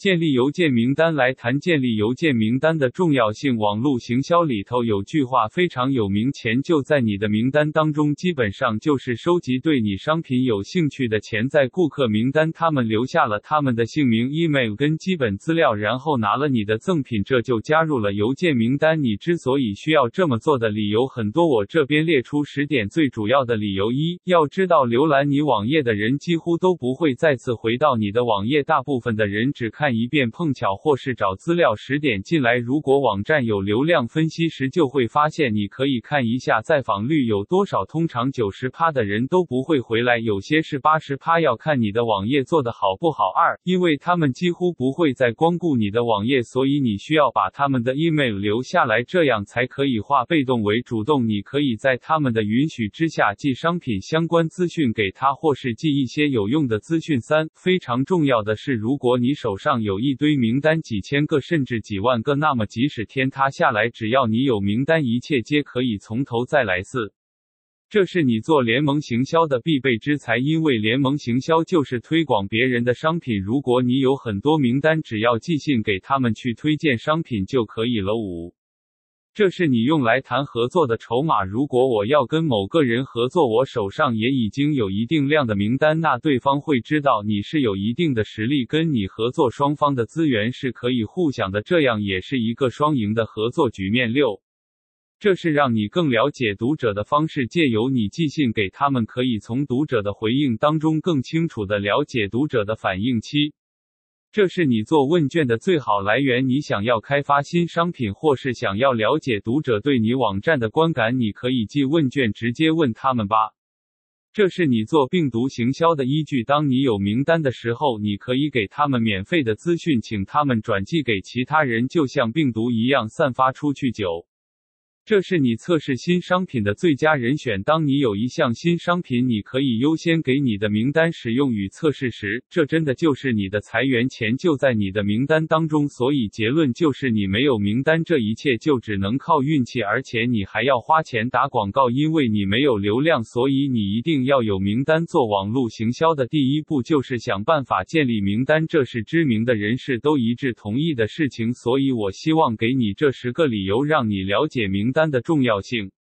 建立邮件名单来谈建立邮件名单的重要性。网络行销里头有句话非常有名：钱就在你的名单当中，基本上就是收集对你商品有兴趣的潜在顾客名单。他们留下了他们的姓名、email 跟基本资料，然后拿了你的赠品，这就加入了邮件名单。你之所以需要这么做的理由很多，我这边列出十点最主要的理由：一，要知道浏览你网页的人几乎都不会再次回到你的网页，大部分的人只看一遍，碰巧或是找资料时点进来。如果网站有流量分析时，就会发现你可以看一下再访率有多少。通常九十趴的人都不会回来，有些是八十趴。要看你的网页做得好不好。二，因为他们几乎不会再光顾你的网页，所以你需要把他们的 email 留下来，这样才可以化被动为主动。你可以在他们的允许之下寄商品相关资讯给他，或是寄一些有用的资讯。三，非常重要的是，如果你手上有一堆名单，几千个甚至几万个，那么即使天塌下来，只要你有名单，一切皆可以从头再来。四，这是你做联盟行销的必备之才，因为联盟行销就是推广别人的商品。如果你有很多名单，只要寄信给他们去推荐商品就可以了。五。这是你用来谈合作的筹码。如果我要跟某个人合作，我手上也已经有一定量的名单，那对方会知道你是有一定的实力，跟你合作，双方的资源是可以互享的，这样也是一个双赢的合作局面。六，这是让你更了解读者的方式，借由你寄信给他们，可以从读者的回应当中更清楚地了解读者的反应。七。这是你做问卷的最好来源。你想要开发新商品，或是想要了解读者对你网站的观感，你可以寄问卷直接问他们吧。这是你做病毒行销的依据。当你有名单的时候，你可以给他们免费的资讯，请他们转寄给其他人，就像病毒一样散发出去。九。这是你测试新商品的最佳人选。当你有一项新商品，你可以优先给你的名单使用与测试时，这真的就是你的财源，钱就在你的名单当中。所以结论就是，你没有名单，这一切就只能靠运气，而且你还要花钱打广告，因为你没有流量。所以你一定要有名单。做网络行销的第一步就是想办法建立名单，这是知名的人士都一致同意的事情。所以我希望给你这十个理由，让你了解名单单的重要性。